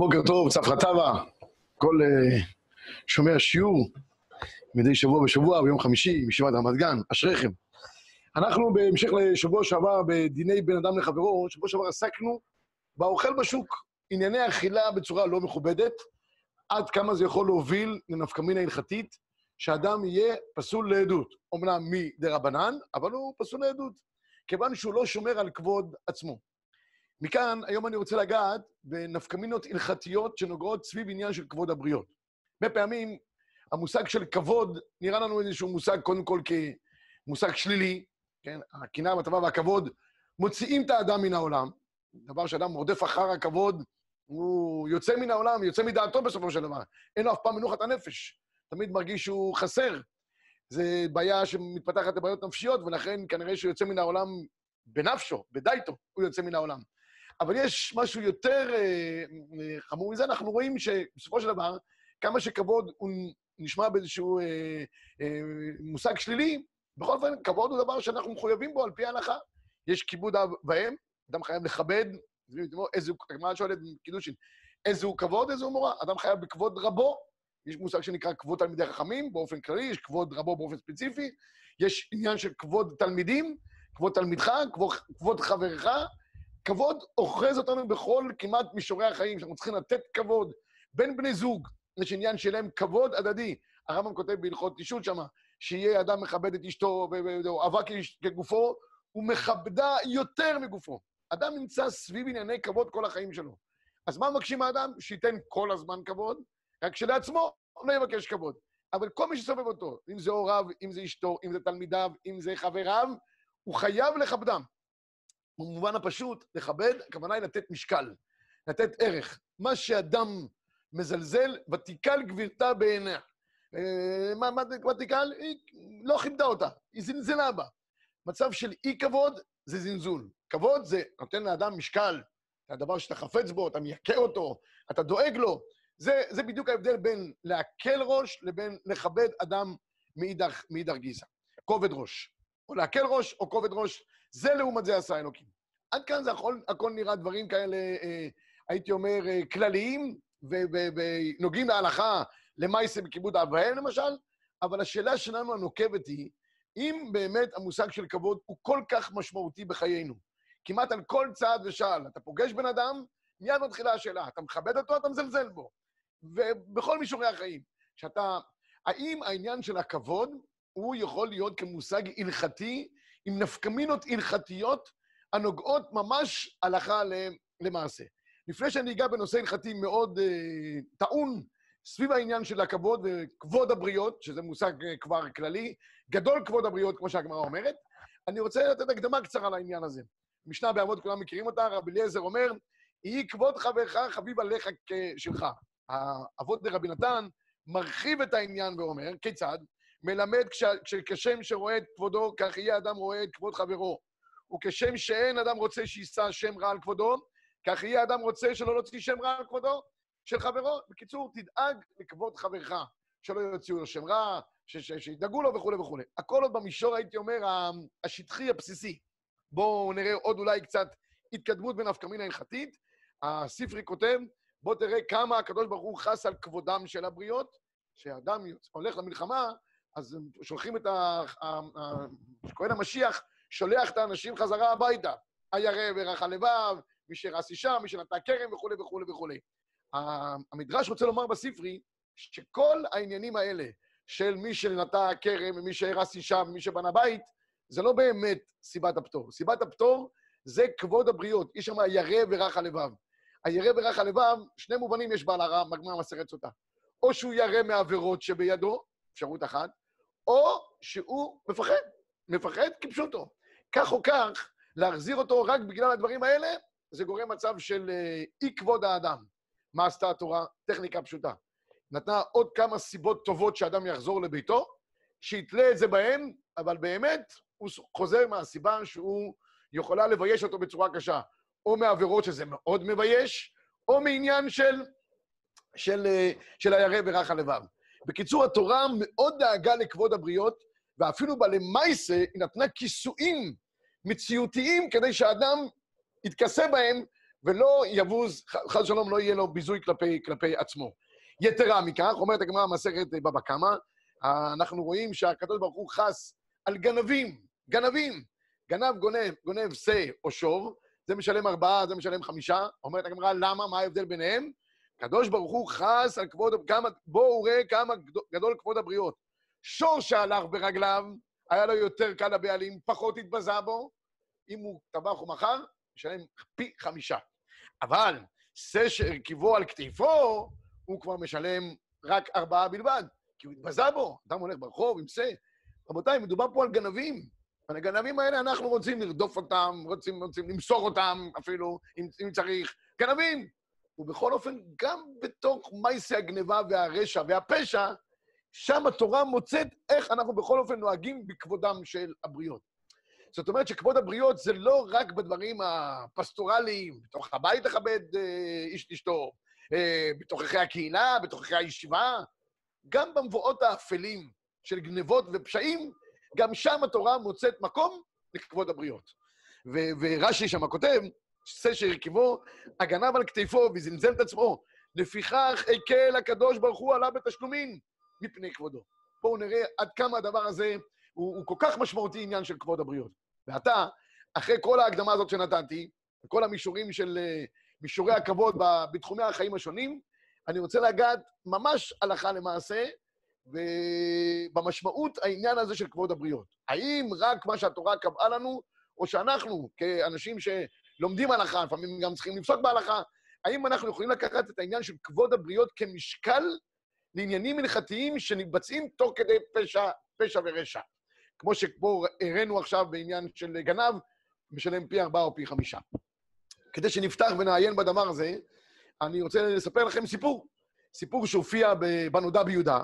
בוקר טוב, צפרא טבא, כל uh, שומע שיעור מדי שבוע בשבוע, ביום חמישי, מישיבת רמת גן, אשריכם. אנחנו בהמשך לשבוע שעבר בדיני בין אדם לחברו, שבוע שעבר עסקנו באוכל בשוק, ענייני אכילה בצורה לא מכובדת, עד כמה זה יכול להוביל לנפקמינה הלכתית, שאדם יהיה פסול לעדות. אומנם מדי רבנן, אבל הוא פסול לעדות, כיוון שהוא לא שומר על כבוד עצמו. מכאן, היום אני רוצה לגעת בנפקמינות הלכתיות שנוגעות סביב עניין של כבוד הבריות. הרבה פעמים המושג של כבוד נראה לנו איזשהו מושג, קודם כל כמושג שלילי, כן? הקנאה, המטבה והכבוד מוציאים את האדם מן העולם. דבר שאדם רודף אחר הכבוד, הוא יוצא מן העולם, יוצא מדעתו בסופו של דבר. אין לו אף פעם מנוחת הנפש. תמיד מרגיש שהוא חסר. זו בעיה שמתפתחת לבעיות נפשיות, ולכן כנראה שהוא יוצא מן העולם בנפשו, בדייתו, הוא יוצא מן העולם. אבל יש משהו יותר אה, אה, חמור מזה, אנחנו רואים שבסופו של דבר, כמה שכבוד הוא נשמע באיזשהו אה, מושג שלילי, בכל אופן, כבוד הוא דבר שאנחנו מחויבים בו על פי ההלכה. יש כיבוד אב ואם, אדם חייב לכבד, איזה, הגמרא שואלת קידושין, איזה הוא כבוד, איזה הוא מורה. אדם חייב בכבוד רבו, יש מושג שנקרא כבוד תלמידי חכמים, באופן כללי, יש כבוד רבו באופן ספציפי, יש עניין של כבוד תלמידים, כבוד תלמידך, כבוד, כבוד חברך, כבוד אוחז אותנו בכל כמעט מישורי החיים, שאנחנו צריכים לתת כבוד בין בני זוג, יש עניין שלהם כבוד הדדי. הרמב"ם כותב בהלכות אישות שמה, שיהיה אדם מכבד את אשתו ואוהבה כגופו, הוא מכבדה יותר מגופו. אדם נמצא סביב ענייני כבוד כל החיים שלו. אז מה מבקשים האדם? שייתן כל הזמן כבוד, רק שלעצמו לא יבקש כבוד. אבל כל מי שסובב אותו, אם זה הוריו, אם זה אשתו, אם זה תלמידיו, אם זה חבריו, הוא חייב לכבדם. במובן הפשוט, לכבד, הכוונה היא לתת משקל, לתת ערך. מה שאדם מזלזל, ותיקל גבירתה בעיניה. אה, מה, מה ותיקל? היא לא כיבדה אותה, היא זלזלה בה. מצב של אי-כבוד זה זלזול. כבוד זה נותן לאדם משקל, זה הדבר שאתה חפץ בו, אתה מייקר אותו, אתה דואג לו. זה, זה בדיוק ההבדל בין להקל ראש לבין לכבד אדם מאידך, גיסא. כובד ראש. או להקל ראש או כובד ראש, זה לעומת זה עשה אלוקים. עד כאן זה הכל, הכל נראה דברים כאלה, אה, הייתי אומר, אה, כלליים, ונוגעים להלכה, למעשה בכיבוד אב ואם למשל, אבל השאלה שלנו הנוקבת היא, אם באמת המושג של כבוד הוא כל כך משמעותי בחיינו, כמעט על כל צעד ושעל, אתה פוגש בן אדם, מיד מתחילה השאלה, אתה מכבד אותו, אתה מזלזל בו. ובכל מישורי החיים. שאתה, האם העניין של הכבוד, הוא יכול להיות כמושג הלכתי, עם נפקמינות הלכתיות הנוגעות ממש הלכה למעשה. לפני שאני אגע בנושא הלכתי מאוד אה, טעון סביב העניין של הכבוד וכבוד הבריות, שזה מושג אה, כבר כללי, גדול כבוד הבריות, כמו שהגמרא אומרת, אני רוצה לתת הקדמה קצרה לעניין הזה. משנה באבות, כולם מכירים אותה, רבי אליעזר אומר, יהי כבוד חברך חביב עליך כשלך. האבות דרבי נתן מרחיב את העניין ואומר, כיצד? מלמד כש, כשם שרואה את כבודו, כך יהיה אדם רואה את כבוד חברו. וכשם שאין אדם רוצה שיישא שם רע על כבודו, כך יהיה אדם רוצה שלא להוציא שם רע על כבודו של חברו. בקיצור, תדאג לכבוד חברך, שלא יוציאו לו שם רע, שידאגו לו וכולי וכולי. הכל עוד במישור, הייתי אומר, השטחי הבסיסי. בואו נראה עוד אולי קצת התקדמות בנפקא מינה הלכתית. הספרי כותב, בוא תראה כמה הקדוש ברוך הוא חס על כבודם של הבריות, כשאדם הולך למלחמה, אז שולחים את ה... כהן המשיח שולח את האנשים חזרה הביתה. הירא ורך הלבב, מי שרס אישה, מי שנטע כרם וכולי וכולי וכולי. המדרש רוצה לומר בספרי שכל העניינים האלה של מי שנטע כרם ומי שהרס אישה ומי שבנה בית, זה לא באמת סיבת הפטור. סיבת הפטור זה כבוד הבריות. יש שם ירא ורך הלבב. הירא ורך הלבב, שני מובנים יש בעל הרע, מגמר מסרת סוטה. או שהוא ירא מעבירות שבידו, אפשרות אחת, או שהוא מפחד, מפחד כפשוטו. כך או כך, להחזיר אותו רק בגלל הדברים האלה, זה גורם מצב של אה, אי-כבוד האדם. מה עשתה התורה? טכניקה פשוטה. נתנה עוד כמה סיבות טובות שאדם יחזור לביתו, שיתלה את זה בהם, אבל באמת הוא חוזר מהסיבה שהוא יכולה לבייש אותו בצורה קשה. או מעבירות שזה מאוד מבייש, או מעניין של, של, אה, של הירא ורך הלבב. בקיצור, התורה מאוד דאגה לכבוד הבריות, ואפילו בלמייסה היא נתנה כיסויים מציאותיים כדי שהאדם יתכסה בהם ולא יבוז, חס ושלום, לא יהיה לו ביזוי כלפי, כלפי עצמו. יתרה מכך, אומרת הגמרא במסכת בבא קמא, אנחנו רואים שהקדוש ברוך הוא חס על גנבים, גנבים. גנב גונב, גונב שא או שור, זה משלם ארבעה, זה משלם חמישה. אומרת הגמרא, למה? מה ההבדל ביניהם? הקדוש ברוך הוא חס על כבוד, כמה, בואו ראה כמה גדול כבוד הבריות. שור שהלך ברגליו, היה לו יותר קל לבעלים, פחות התבזה בו. אם הוא טבח ומכר, משלם פי חמישה. אבל שא שהרכיבו על כתפו, הוא כבר משלם רק ארבעה בלבד, כי הוא התבזה בו. אדם הולך ברחוב עם שא. רבותיי, מדובר פה על גנבים. על הגנבים האלה אנחנו רוצים לרדוף אותם, רוצים, רוצים למסור אותם אפילו, אם, אם צריך. גנבים! ובכל אופן, גם בתוך מייסי הגניבה והרשע והפשע, שם התורה מוצאת איך אנחנו בכל אופן נוהגים בכבודם של הבריות. זאת אומרת שכבוד הבריות זה לא רק בדברים הפסטורליים, בתוך הבית לכבד אה, איש אשתו, אה, בתוככי הקהילה, בתוככי הישיבה, גם במבואות האפלים של גנבות ופשעים, גם שם התורה מוצאת מקום לכבוד הבריות. ורש"י שם כותב, שא שהרכיבו, הגנב על כתפו וזלזל את עצמו. לפיכך הקל הקדוש ברוך הוא עליו בתשלומים מפני כבודו. בואו נראה עד כמה הדבר הזה הוא, הוא כל כך משמעותי עניין של כבוד הבריות. ועתה, אחרי כל ההקדמה הזאת שנתתי, וכל המישורים של אה, מישורי הכבוד בתחומי החיים השונים, אני רוצה לגעת ממש הלכה למעשה ובמשמעות העניין הזה של כבוד הבריות. האם רק מה שהתורה קבעה לנו, או שאנחנו, כאנשים שלומדים הלכה, לפעמים גם צריכים לפסוק בהלכה, האם אנחנו יכולים לקחת את העניין של כבוד הבריות כמשקל לעניינים הלכתיים שנתבצעים תוך כדי פשע, פשע ורשע? כמו שפה הראינו עכשיו בעניין של גנב, משלם פי ארבעה או פי חמישה. כדי שנפתח ונעיין בדבר הזה, אני רוצה לספר לכם סיפור. סיפור שהופיע בנודע ביהודה.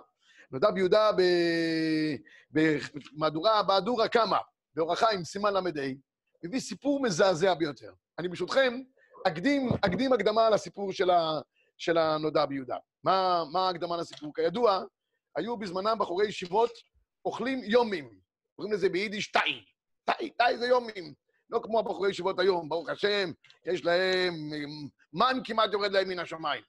נודע ביהודה במהדורה, בהדורה קמא, באור החיים, סימן ל"ה, מביא סיפור מזעזע ביותר. אני ברשותכם אקדים, אקדים הקדמה לסיפור של, ה, של הנודע ביהודה. מה, מה ההקדמה לסיפור? כידוע, היו בזמנם בחורי ישיבות אוכלים יומים. קוראים לזה ביידיש תאי. תאי, תאי זה יומים. לא כמו הבחורי ישיבות היום, ברוך השם, יש להם מן כמעט יורד להם מן השמיים.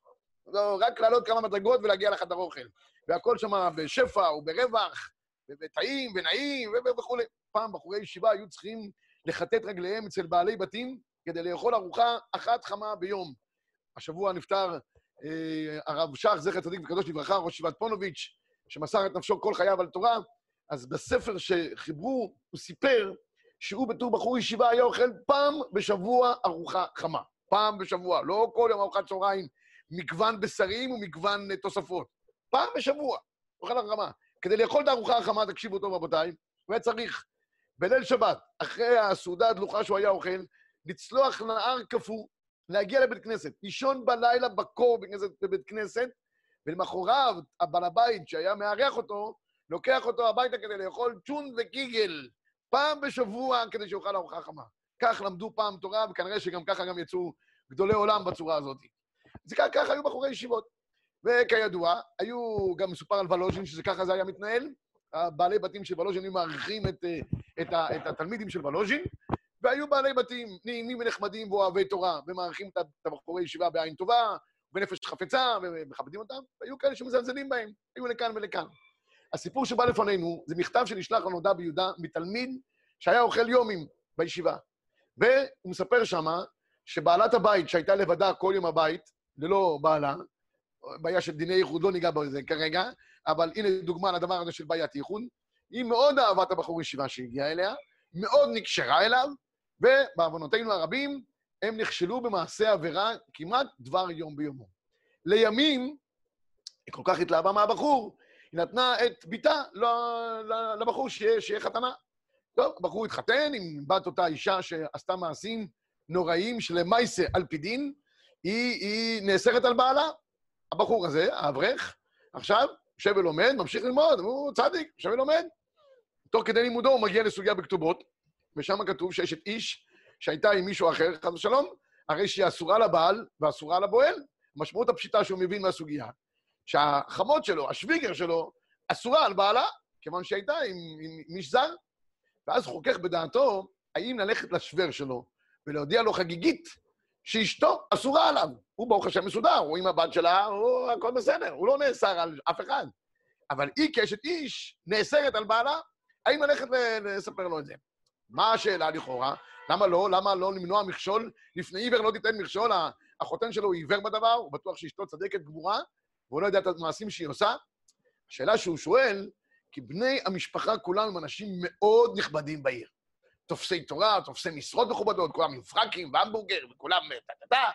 לא, רק לעלות כמה מדרגות ולהגיע לחדר אוכל. והכל שם בשפע וברווח, וטעים ונעים וכולי. פעם בחורי ישיבה היו צריכים לכתת רגליהם אצל בעלי בתים כדי לאכול ארוחה אחת חמה ביום. השבוע נפטר אה, הרב שך, זכר צדיק וקדוש לברכה, ראש ישיבת פונוביץ', שמסר את נפשו כל חייו על תורה, אז בספר שחיברו, הוא סיפר שהוא בתור בחור ישיבה היה אוכל פעם בשבוע ארוחה חמה. פעם בשבוע, לא כל יום ארוחת צהריים, מגוון בשרים ומגוון אה, תוספות. פעם בשבוע, אוכל הרמה. כדי לאכול את הארוחה החמה, תקשיבו טוב, רבותיי, הוא היה צריך בליל שבת, אחרי הסעודה הדלוחה שהוא היה אוכל, לצלוח נהר קפוא, להגיע לבית כנסת, לישון בלילה בקור בכנסת, בבית כנסת, ולמחרת הבעל הבית שהיה מארח אותו, לוקח אותו הביתה כדי לאכול צ'ון וקיגל, פעם בשבוע כדי שיאכל ארוחה חמה. כך למדו פעם תורה, וכנראה שגם ככה גם יצאו גדולי עולם בצורה הזאת. זה ככה היו בחורי ישיבות. וכידוע, היו, גם מסופר על ולוז'ין, שזה ככה זה היה מתנהל. בעלי בתים של ולוז'ין היו מארחים את, אה, את, את, את התלמידים של ולוז'ין, והיו בעלי בתים נעימים ונחמדים ואוהבי תורה, ומארחים את הבחורי ישיבה בעין טובה, בנפש חפצה, ומכבדים אותם, והיו כאלה שמזלזלים בהם, היו לכאן ולכאן. הסיפור שבא לפנינו זה מכתב שנשלח לנודע ביהודה מתלמיד שהיה אוכל יומים בישיבה. והוא מספר שמה שבעלת הבית, שהייתה לבדה כל יום הבית, ללא בעלה, בעיה של דיני ייחוד, לא ניגע בזה כרגע, אבל הנה דוגמה לדבר הזה של בעיית ייחוד. היא מאוד אהבה את הבחור ישיבה שהגיע אליה, מאוד נקשרה אליו, ובעוונותינו הרבים, הם נכשלו במעשה עבירה כמעט דבר יום ביומו. לימים, היא כל כך התלהבה מהבחור, היא נתנה את בתה לבחור שיהיה, שיהיה חתנה. טוב, הבחור התחתן עם בת אותה אישה שעשתה מעשים נוראים שלמעשה על פי דין, היא, היא נאסרת על בעלה. הבחור הזה, האברך, עכשיו, יושב ולומד, ממשיך ללמוד, הוא צדיק, יושב ולומד. תוך כדי לימודו הוא מגיע לסוגיה בכתובות, ושם כתוב שיש את איש שהייתה עם מישהו אחר, חס ושלום, הרי שהיא אסורה לבעל ואסורה לבועל. המשמעות הפשיטה שהוא מבין מהסוגיה, שהחמות שלו, השוויגר שלו, אסורה על בעלה, כיוון שהייתה עם, עם איש זר. ואז חוכך בדעתו האם ללכת לשוור שלו ולהודיע לו חגיגית שאשתו אסורה עליו. הוא ברוך השם מסודר, הוא עם הבת שלה, הוא הכל בסדר, הוא לא נאסר על אף אחד. אבל היא כאשת איש נאסרת על בעלה, האם ללכת לספר לו את זה? מה השאלה לכאורה? למה לא? למה לא למנוע מכשול? לפני עיוור לא תיתן מכשול, החותן שלו הוא עיוור בדבר, הוא בטוח שאשתו צדקת גמורה, והוא לא יודע את המעשים שהיא עושה. השאלה שהוא שואל, כי בני המשפחה כולם הם אנשים מאוד נכבדים בעיר. תופסי תורה, תופסי משרות מכובדות, כולם עם פרקים והמבורגר, וכולם טה-טה-טה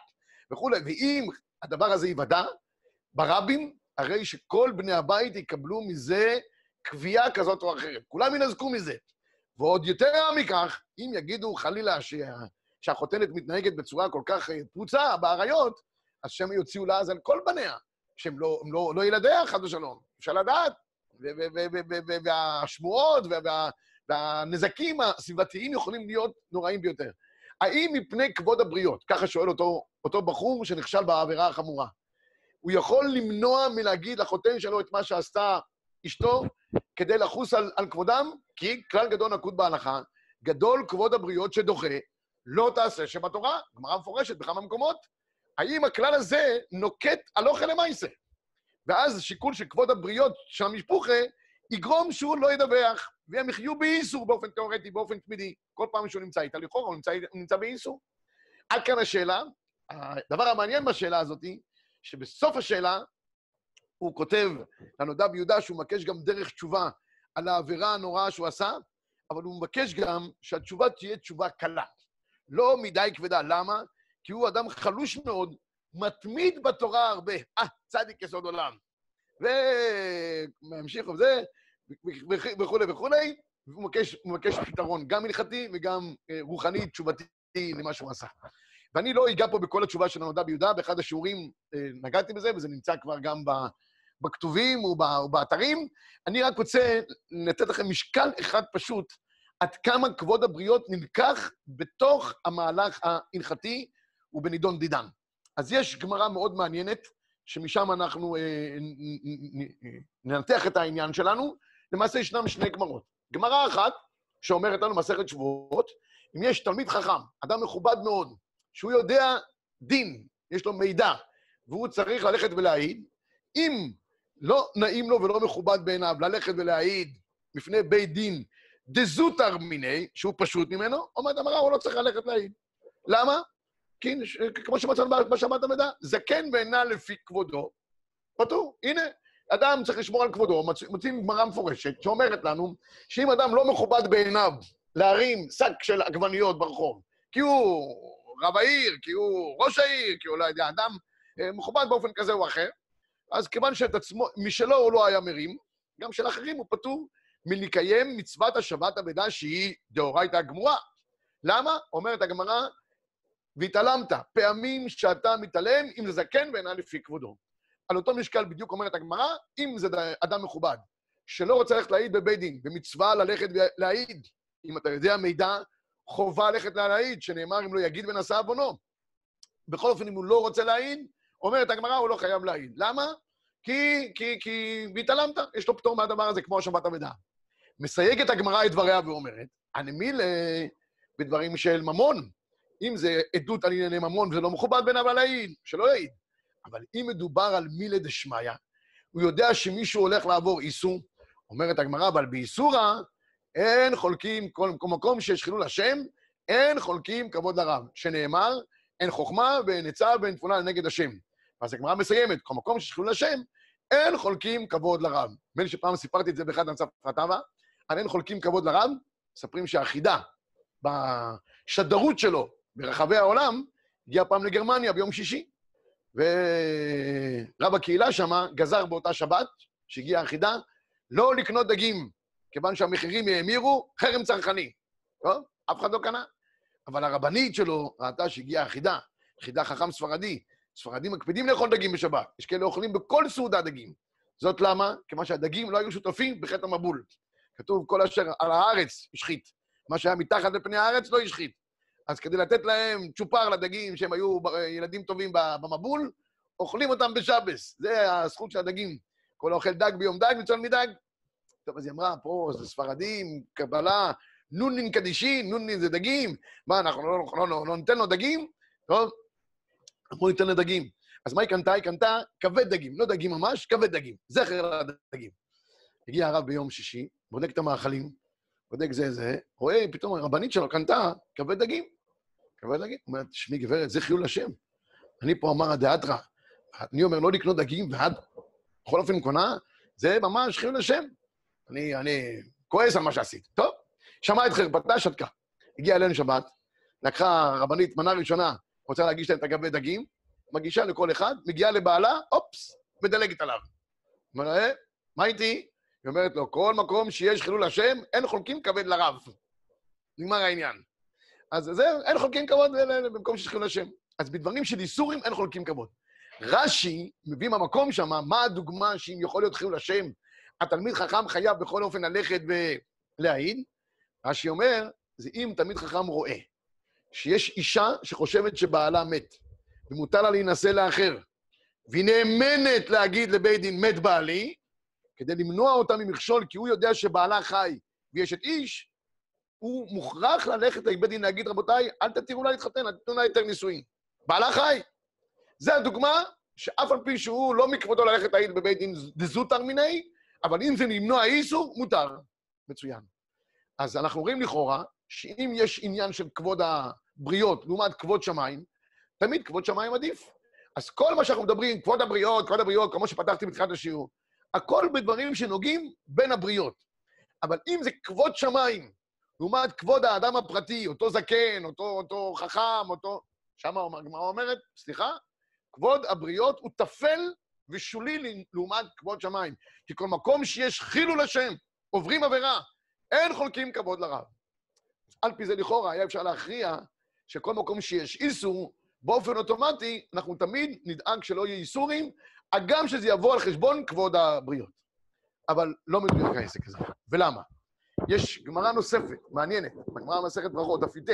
וכולי. ואם הדבר הזה ייוודע, ברבים, הרי שכל בני הבית יקבלו מזה קביעה כזאת או אחרת. כולם ינזקו מזה. ועוד יותר מכך, אם יגידו חלילה שה... שהחותנת מתנהגת בצורה כל כך אה, פרוצה באריות, אז שהם יוציאו לעז על כל בניה, שהם לא, לא, לא ילדיה, חד ושלום. אפשר לדעת. והשמועות וה, והנזקים הסביבתיים יכולים להיות נוראים ביותר. האם מפני כבוד הבריות, ככה שואל אותו, אותו בחור שנכשל בעבירה החמורה, הוא יכול למנוע מלהגיד לחותן שלו את מה שעשתה אשתו כדי לחוס על, על כבודם? כי כלל גדול נקוט בהלכה, גדול כבוד הבריות שדוחה, לא תעשה שבתורה, גמרא מפורשת בכמה מקומות. האם הכלל הזה נוקט הלוך למעשה? ואז שיקול של כבוד הבריות של המשפוחה יגרום שהוא לא ידווח, והם יחיו באיסור באופן תיאורטי, באופן תמידי. כל פעם שהוא נמצא איתה לכאורה, הוא נמצא, נמצא באיסור. עד כאן השאלה. הדבר המעניין בשאלה הזאת, שבסוף השאלה הוא כותב לנודע ביהודה שהוא מבקש גם דרך תשובה על העבירה הנוראה שהוא עשה, אבל הוא מבקש גם שהתשובה תהיה תשובה קלה. לא מדי כבדה. למה? כי הוא אדם חלוש מאוד, מתמיד בתורה הרבה. אה, צדיק יסוד עולם. וממשיך וזה, וכולי וכולי, והוא מבקש, מבקש פתרון, גם הלכתי וגם אה, רוחני, תשובתי למה שהוא עשה. ואני לא אגע פה בכל התשובה של הנודע ביהודה, באחד השיעורים אה, נגעתי בזה, וזה נמצא כבר גם בכתובים ובאתרים. אני רק רוצה לתת לכם משקל אחד פשוט, עד כמה כבוד הבריות נלקח בתוך המהלך ההלכתי ובנידון דידן. אז יש גמרא מאוד מעניינת, שמשם אנחנו אה, ננתח את העניין שלנו. למעשה ישנם שני גמרות. גמרא אחת, שאומרת לנו מסכת שבועות, אם יש תלמיד חכם, אדם מכובד מאוד, שהוא יודע דין, יש לו מידע, והוא צריך ללכת ולהעיד, אם לא נעים לו ולא מכובד בעיניו ללכת ולהעיד בפני בית דין דזוטר מיני, שהוא פשוט ממנו, אומרת המראה, הוא לא צריך ללכת להעיד. למה? כי כמו שמצאנו בשבת המידע, זקן ואינה לפי כבודו, פטור. הנה, אדם צריך לשמור על כבודו, מוצאים גמרא מפורשת שאומרת לנו שאם אדם לא מכובד בעיניו להרים שק של עגבניות ברחוב, כי הוא רב העיר, כי הוא ראש העיר, כי הוא לא יודע, אדם אה, מכובד באופן כזה או אחר, אז כיוון שאת עצמו, משלו הוא לא היה מרים, גם של אחרים הוא פטור מלקיים מצוות השבת אבדה שהיא דאורייתא גמורה. למה? אומרת הגמרא, והתעלמת, פעמים שאתה מתעלם, אם זה זקן ואינה לפי כבודו. על אותו משקל בדיוק אומרת הגמרא, אם זה אדם מכובד, שלא רוצה ללכת להעיד בבית דין, במצווה ללכת ולהעיד. אם אתה יודע מידע, חובה ללכת להעיד, שנאמר אם לא יגיד ונשא עוונו. בכל אופן, אם הוא לא רוצה להעיד, אומרת הגמרא, הוא לא חייב להעיד. למה? כי, כי, כי, והתעלמת, יש לו פטור מהדבר הזה, כמו השבת אבדה. מסייגת הגמרא את דבריה ואומרת, הנמיל בדברים של ממון. אם זה עדות על ענייני ממון וזה לא מכובד בין אבל להעיד, שלא יעיד. אבל אם מדובר על מילי דשמיא, הוא יודע שמישהו הולך לעבור איסור, אומרת הגמרא, אבל באיסורא אין חולקים, כל, כל מקום שיש חילול השם, אין חולקים כבוד לרב, שנאמר, אין חוכמה ואין עצה ואין תבונה לנגד השם. ואז הגמרא מסיימת, כל מקום שיש חילול השם, אין חולקים כבוד לרב. נדמה לי שפעם סיפרתי את זה באחד המצב פרטבה, על אין חולקים כבוד לרב, מספרים שהחידה, בשדרות שלו ברחבי העולם, הגיע פעם לגרמניה ביום שישי. ורב הקהילה שמה גזר באותה שבת, שהגיעה החידה, לא לקנות דגים, כיוון שהמחירים האמירו, חרם צרכני. טוב? אף אחד לא קנה. אבל הרבנית שלו ראתה שהגיעה החידה, חידה חכם ספרדי. ספרדים מקפידים לאכול דגים בשבת. יש כאלה אוכלים בכל סעודה דגים. זאת למה? כיוון שהדגים לא היו שותפים בחטא המבול. כתוב, כל אשר על הארץ השחית. מה שהיה מתחת לפני הארץ לא השחית. אז כדי לתת להם צ'ופר לדגים, שהם היו ילדים טובים במבול, אוכלים אותם בשבס. זה הזכות של הדגים. כל האוכל דג ביום דג, ניצול מדג. טוב, אז היא אמרה, פה זה ספרדים, קבלה, נונין קדישין, נונין זה דגים. מה, אנחנו לא, לא, לא, לא ניתן לו דגים? טוב, אמרו, ניתן לדגים. אז מה היא קנתה? היא קנתה כבד דגים, לא דגים ממש, כבד דגים. זכר לדגים. הגיע הרב ביום שישי, בודק את המאכלים, בודק זה זה, רואה, פתאום הרבנית שלו קנתה כבד דגים. כבד דגים. הוא אומר, תשמעי, גברת, זה חילול השם. אני פה אמר הדאתרא. אני אומר, לא לקנות דגים, ואת בכל אופן קונה, זה ממש חילול השם. אני, אני כועס על מה שעשית. טוב, שמע את חרפתה, שתקה. הגיעה אלינו שבת, לקחה רבנית מנה ראשונה, רוצה להגיש להם את הגבי דגים, מגישה לכל אחד, מגיעה לבעלה, אופס, מדלגת עליו. אומר לה, אה, מה איתי? היא אומרת לו, כל מקום שיש חילול השם, אין חולקים כבד לרב. נגמר העניין. אז זהו, אין חולקים כבוד במקום שיש חילול השם. אז בדברים של איסורים אין חולקים כבוד. רש"י מביא מהמקום שם, מה הדוגמה שאם יכול להיות חילול השם, התלמיד חכם חייב בכל אופן ללכת ולהעיד? רש"י אומר, זה אם תלמיד חכם רואה שיש אישה שחושבת שבעלה מת, ומותר לה להינשא לאחר, והיא נאמנת להגיד לבית דין, מת בעלי, כדי למנוע אותה ממכשול, כי הוא יודע שבעלה חי ויש את איש, הוא מוכרח ללכת לבית דין להגיד, רבותיי, אל תתירו לה להתחתן, אל תתנו לה יותר נישואין. בעלה חי. זה הדוגמה שאף על פי שהוא לא מכבודו ללכת להעיד בבית דין דזוטר מיני, אבל אם זה למנוע איסור, מותר. מצוין. אז אנחנו רואים לכאורה, שאם יש עניין של כבוד הבריות לעומת כבוד שמיים, תמיד כבוד שמיים עדיף. אז כל מה שאנחנו מדברים, כבוד הבריות, כבוד הבריות, כמו שפתחתי בתחילת השיעור, הכל בדברים שנוגעים בין הבריות. אבל אם זה כבוד שמיים, לעומת כבוד האדם הפרטי, אותו זקן, אותו, אותו חכם, אותו... שם הגמרא אומרת, סליחה, כבוד הבריות הוא טפל ושולי לעומת כבוד שמיים. כי כל מקום שיש חילול השם, עוברים עבירה, אין חולקים כבוד לרב. על פי זה לכאורה היה אפשר להכריע שכל מקום שיש איסור, באופן אוטומטי אנחנו תמיד נדאג שלא יהיו איסורים, הגם שזה יבוא על חשבון כבוד הבריות. אבל לא מדויק העסק הזה. ולמה? יש גמרא נוספת, מעניינת, בגמרא במסכת ברכות, דף י"ט.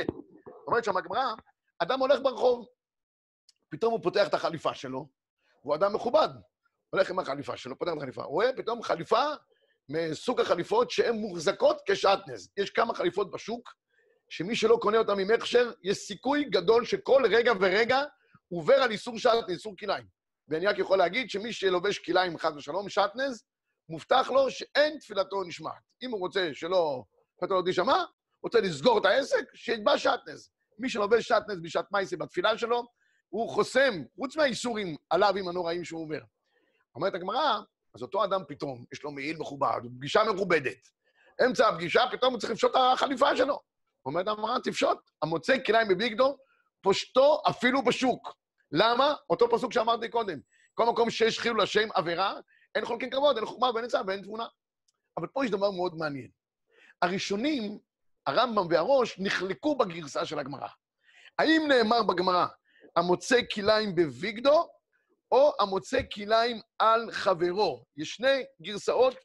אומרת שם הגמרא, אדם הולך ברחוב, פתאום הוא פותח את החליפה שלו, והוא אדם מכובד. הולך עם החליפה שלו, פותח את החליפה. רואה פתאום חליפה מסוג החליפות שהן מוחזקות כשעטנז. יש כמה חליפות בשוק, שמי שלא קונה אותן עם הכשר, יש סיכוי גדול שכל רגע ורגע עובר על איסור שעטנז, איסור כליים. ואני רק יכול להגיד שמי שלובש כליים, חס ושלום, שעטנז, מובטח לו שאין תפילתו נשמעת. אם הוא רוצה שלא, תפילתו לא תשמע, רוצה לסגור את העסק, שיתבע שעטנז. מי שלובש שעטנז בשעת מייסה בתפילה שלו, הוא חוסם, חוץ מהאיסורים עליו עם הנוראים שהוא עובר. אומרת הגמרא, אז אותו אדם פתאום, יש לו מעיל מכובד, פגישה מכובדת. אמצע הפגישה, פתאום הוא צריך לפשוט את החליפה שלו. אומרת הגמרא, תפשוט. המוצא כליים בביגדו, פושטו אפילו בשוק. למה? אותו פסוק שאמרתי קודם. כל מקום שיש חילול השם עבירה, אין חולקים כבוד, אין חוכמה ואין עצה ואין תבונה. אבל פה יש דבר מאוד מעניין. הראשונים, הרמב"ם והראש, נחלקו בגרסה של הגמרא. האם נאמר בגמרא, המוצא כליים בביגדו, או המוצא כליים על חברו? יש שני גרסאות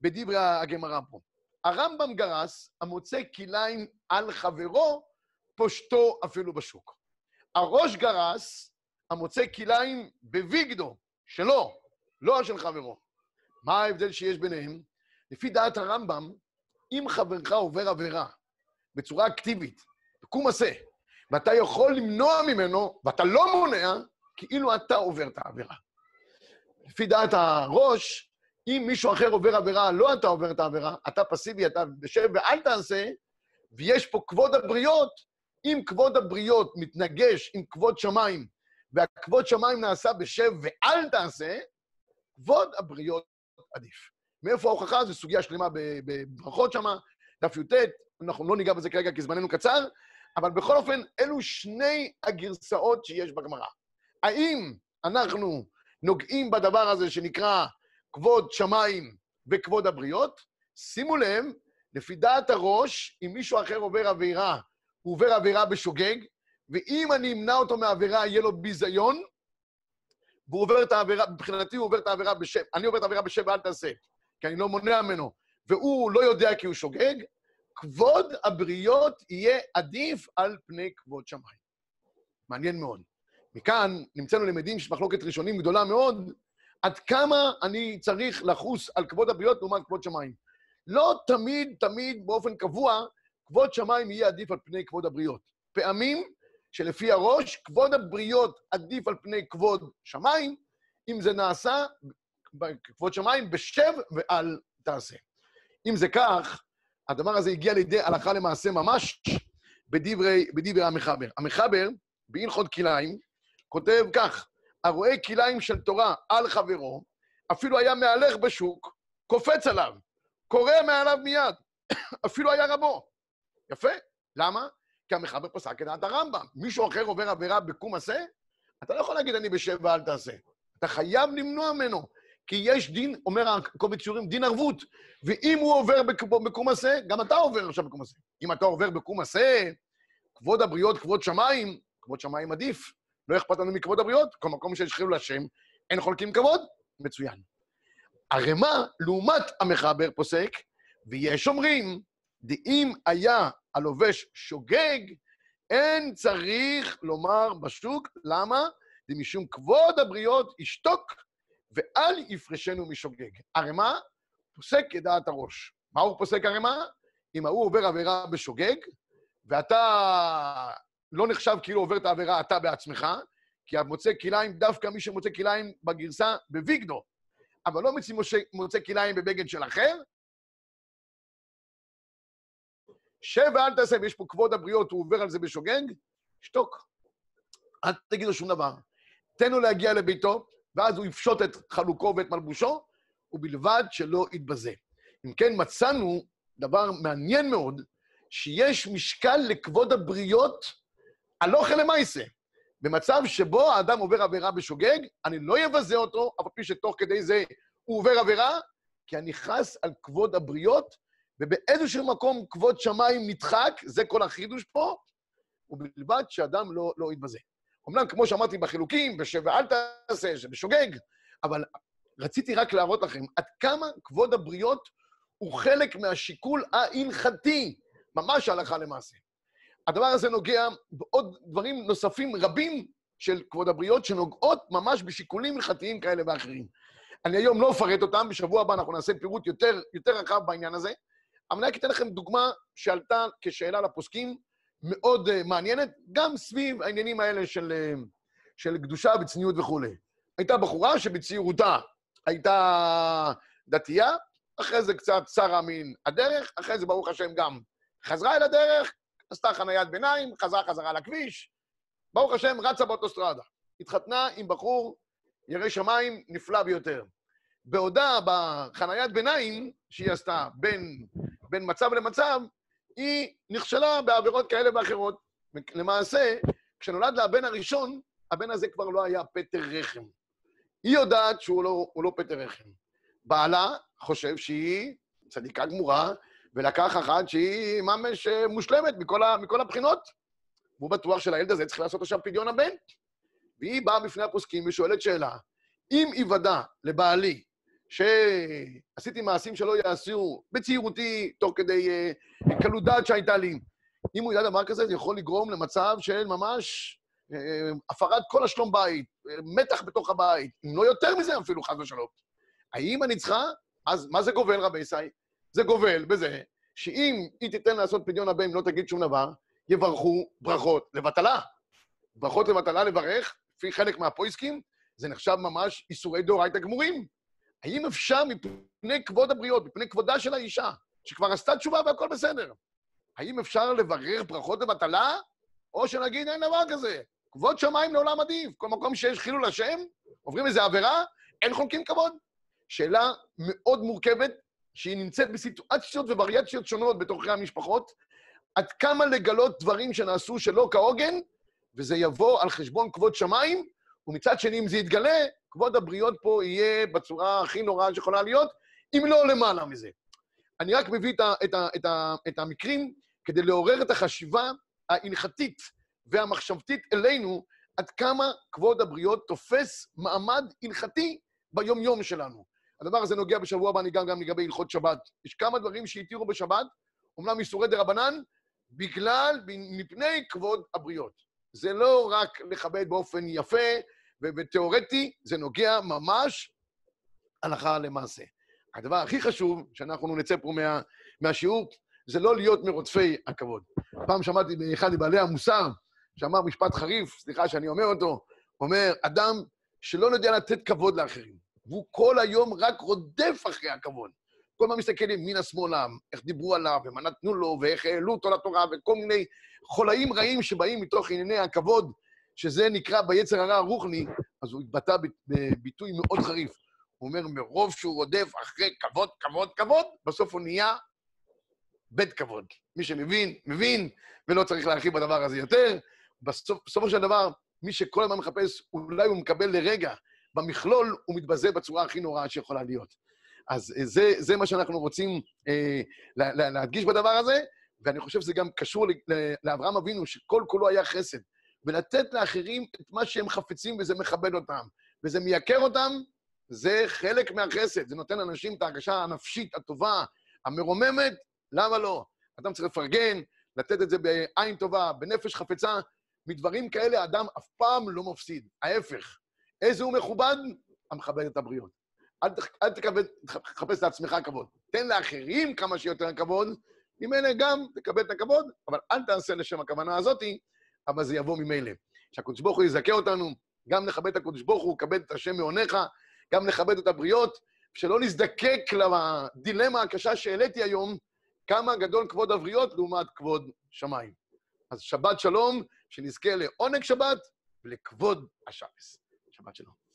בדברי הגמרא פה. הרמב"ם גרס, המוצא כליים על חברו, פושטו אפילו בשוק. הראש גרס, המוצא כליים בביגדו, שלו, לא של חברו. מה ההבדל שיש ביניהם? לפי דעת הרמב"ם, אם חברך עובר עבירה בצורה אקטיבית, בקום עשה, ואתה יכול למנוע ממנו, ואתה לא מונע, כאילו אתה עובר את העבירה. לפי דעת הראש, אם מישהו אחר עובר עבירה, לא אתה עובר את העבירה, אתה פסיבי, אתה בשב ואל תעשה, ויש פה כבוד הבריות, אם כבוד הבריות מתנגש עם כבוד שמיים, והכבוד שמיים נעשה בשב ואל תעשה, כבוד הבריות עדיף. מאיפה ההוכחה? זו סוגיה שלמה בברכות שמה, דף י"ט, אנחנו לא ניגע בזה כרגע כי זמננו קצר, אבל בכל אופן, אלו שני הגרסאות שיש בגמרא. האם אנחנו נוגעים בדבר הזה שנקרא כבוד שמיים וכבוד הבריות? שימו לב, לפי דעת הראש, אם מישהו אחר עובר עבירה, הוא עובר עבירה בשוגג, ואם אני אמנע אותו מעבירה, יהיה לו ביזיון, והוא עובר את העבירה, מבחינתי הוא עובר את העבירה בשם, אני עובר את העבירה בשם ואל תעשה, כי אני לא מונע ממנו, והוא לא יודע כי הוא שוגג, כבוד הבריות יהיה עדיף על פני כבוד שמיים. מעניין מאוד. מכאן נמצאנו למדים של מחלוקת ראשונים גדולה מאוד, עד כמה אני צריך לחוס על כבוד הבריות לעומת כבוד שמיים. לא תמיד, תמיד, באופן קבוע, כבוד שמיים יהיה עדיף על פני כבוד הבריות. פעמים שלפי הראש, כבוד הבריות עדיף על פני כבוד שמיים, אם זה נעשה, כבוד שמיים, בשב ועל תעשה. אם זה כך, הדבר הזה הגיע לידי הלכה למעשה ממש בדברי, בדברי המחבר. המחבר, בהלכות כליים, כותב כך, הרואה כליים של תורה על חברו, אפילו היה מהלך בשוק, קופץ עליו, קורא מעליו מיד, אפילו היה רבו. יפה. למה? כי המחבר פסק את דעת הרמב"ם. מישהו אחר עובר עבירה בקום עשה, אתה לא יכול להגיד אני בשב ואל תעשה. אתה חייב למנוע ממנו. כי יש דין, אומר הקובץ שיעורים, דין ערבות. ואם הוא עובר בקום עשה, גם אתה עובר עכשיו בקום עשה. אם אתה עובר בקום עשה, כבוד הבריות, כבוד שמיים, כבוד שמיים עדיף. לא אכפת לנו מכבוד הבריות, כל מקום שיש חילול השם, אין חולקים כבוד, מצוין. הרמ"א, לעומת המחבר, פוסק, ויש אומרים, דאם היה הלובש שוגג, אין צריך לומר בשוק, למה? דמשום כבוד הבריות ישתוק, ואל יפרשנו משוגג. הרמ"א פוסק כדעת הראש. מה הוא פוסק הרמ"א? אם ההוא עובר עבירה בשוגג, ואתה לא נחשב כאילו עובר את העבירה אתה בעצמך, כי המוצא כליים, דווקא מי שמוצא כליים בגרסה בוויגדו, אבל לא מוצא, כליים בבגד של אחר, שב ואל תעשה, ויש פה כבוד הבריות, הוא עובר על זה בשוגג, שתוק. אל תגידו שום דבר. תן לו להגיע לביתו, ואז הוא יפשוט את חלוקו ואת מלבושו, ובלבד שלא יתבזה. אם כן, מצאנו דבר מעניין מאוד, שיש משקל לכבוד הבריות הלוך למעשה. במצב שבו האדם עובר עבירה בשוגג, אני לא אבזה אותו, אף פי שתוך כדי זה הוא עובר עבירה, כי אני חס על כבוד הבריות, ובאיזשהו מקום כבוד שמיים נדחק, זה כל החידוש פה, ובלבד שאדם לא, לא יתבזה. אמנם, כמו שאמרתי בחילוקים, בשב ואל תעשה, שבשוגג, אבל רציתי רק להראות לכם עד כמה כבוד הבריות הוא חלק מהשיקול ההלכתי, ממש הלכה למעשה. הדבר הזה נוגע בעוד דברים נוספים רבים של כבוד הבריות, שנוגעות ממש בשיקולים הלכתיים כאלה ואחרים. אני היום לא אפרט אותם, בשבוע הבא אנחנו נעשה פירוט יותר, יותר רחב בעניין הזה, אבל אני רק אתן לכם דוגמה שעלתה כשאלה לפוסקים, מאוד uh, מעניינת, גם סביב העניינים האלה של, uh, של קדושה וצניעות וכולי. הייתה בחורה שבצעירותה הייתה דתייה, אחרי זה קצת שרה מן הדרך, אחרי זה, ברוך השם, גם חזרה אל הדרך, עשתה חניית ביניים, חזרה חזרה לכביש, ברוך השם, רצה באוטוסטרדה. התחתנה עם בחור ירא שמיים נפלא ביותר. בעודה בחניית ביניים שהיא עשתה בין, בין מצב למצב, היא נכשלה בעבירות כאלה ואחרות. למעשה, כשנולד לה הבן הראשון, הבן הזה כבר לא היה פטר רחם. היא יודעת שהוא לא, לא פטר רחם. בעלה חושב שהיא צדיקה גמורה, ולקח אחת שהיא ממש אה, מושלמת מכל, ה, מכל הבחינות. והוא בטוח שלילד הזה צריך לעשות עכשיו פדיון הבן. והיא באה בפני הפוסקים ושואלת שאלה, אם היוודע לבעלי שעשיתי מעשים שלא יעשו בצעירותי, תוך כדי uh, קלות דעת שהייתה לי, אם הוא ידע דבר כזה, זה יכול לגרום למצב של ממש uh, הפרת כל השלום בית, uh, מתח בתוך הבית, אם לא יותר מזה אפילו, חס ושלום. האם אני צריכה? אז מה זה גובל, רבי ישי? זה גובל בזה שאם היא תיתן לעשות פדיון הבן, לא תגיד שום דבר, יברכו ברכות לבטלה. ברכות לבטלה לברך, לפי חלק מהפויסקים, זה נחשב ממש איסורי דאורייתא גמורים. האם אפשר מפני כבוד הבריות, מפני כבודה של האישה, שכבר עשתה תשובה והכל בסדר, האם אפשר לברך ברכות לבטלה, או שנגיד אין דבר כזה? כבוד שמיים לעולם עדיף. כל מקום שיש חילול השם, עוברים איזו עבירה, אין חולקים כבוד. שאלה מאוד מורכבת, שהיא נמצאת בסיטואציות ווריאציות שונות בתוככי המשפחות, עד כמה לגלות דברים שנעשו שלא כהוגן, וזה יבוא על חשבון כבוד שמיים, ומצד שני, אם זה יתגלה, כבוד הבריות פה יהיה בצורה הכי נוראה שיכולה להיות, אם לא למעלה מזה. אני רק מביא את, ה, את, ה, את, ה, את המקרים כדי לעורר את החשיבה ההלכתית והמחשבתית אלינו, עד כמה כבוד הבריות תופס מעמד הלכתי ביומיום שלנו. הדבר הזה נוגע בשבוע הבא, אני גם, גם לגבי הלכות שבת. יש כמה דברים שהתירו בשבת, אומנם איסורי דה רבנן, בגלל, מפני כבוד הבריות. זה לא רק לכבד באופן יפה ותיאורטי, זה נוגע ממש הלכה למעשה. הדבר הכי חשוב, שאנחנו נצא פה מה, מהשיעור, זה לא להיות מרודפי הכבוד. פעם שמעתי מאחד מבעלי המוסר, שאמר משפט חריף, סליחה שאני אומר אותו, אומר, אדם שלא יודע לתת כבוד לאחרים, והוא כל היום רק רודף אחרי הכבוד. כל הזמן מסתכל ימינה שמאלה, איך דיברו עליו, ומה נתנו לו, ואיך העלו אותו לתורה, וכל מיני חולאים רעים שבאים מתוך ענייני הכבוד, שזה נקרא ביצר הרע הרוחני, אז הוא התבטא בביטוי מאוד חריף. הוא אומר, מרוב שהוא רודף אחרי כבוד, כבוד, כבוד, בסוף הוא נהיה בית כבוד. מי שמבין, מבין, ולא צריך להרחיב בדבר הזה יותר. בסופו של דבר, מי שכל הזמן מחפש, אולי הוא מקבל לרגע, במכלול הוא מתבזה בצורה הכי נוראה שיכולה להיות. אז אה, זה, זה מה שאנחנו רוצים אה, לה, לה, להדגיש בדבר הזה, ואני חושב שזה גם קשור לאברהם אבינו, שכל כולו היה חסד. ולתת לאחרים את מה שהם חפצים, וזה מכבד אותם, וזה מייקר אותם, זה חלק מהחסד. זה נותן לאנשים את ההרגשה הנפשית הטובה, המרוממת, למה לא? אדם צריך לפרגן, לתת את זה בעין טובה, בנפש חפצה. מדברים כאלה אדם אף פעם לא מפסיד. ההפך, איזה הוא מכובד? המכבד את הבריות. אל, אל תכבד, תחפש לעצמך כבוד. תן לאחרים כמה שיותר כבוד, ממילא גם תקבל את הכבוד, אבל אל תעשה לשם הכוונה הזאתי, אבל זה יבוא ממילא. שהקדוש ברוך הוא יזכה אותנו, גם לכבד את הקדוש ברוך הוא, כבד את השם מעונך, גם לכבד את הבריות, שלא נזדקק לדילמה הקשה שהעליתי היום, כמה גדול כבוד הבריות לעומת כבוד שמיים. אז שבת שלום, שנזכה לעונג שבת ולכבוד השבס. שבת שלום.